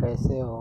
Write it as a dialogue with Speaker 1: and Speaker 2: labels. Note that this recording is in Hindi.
Speaker 1: कैसे हो?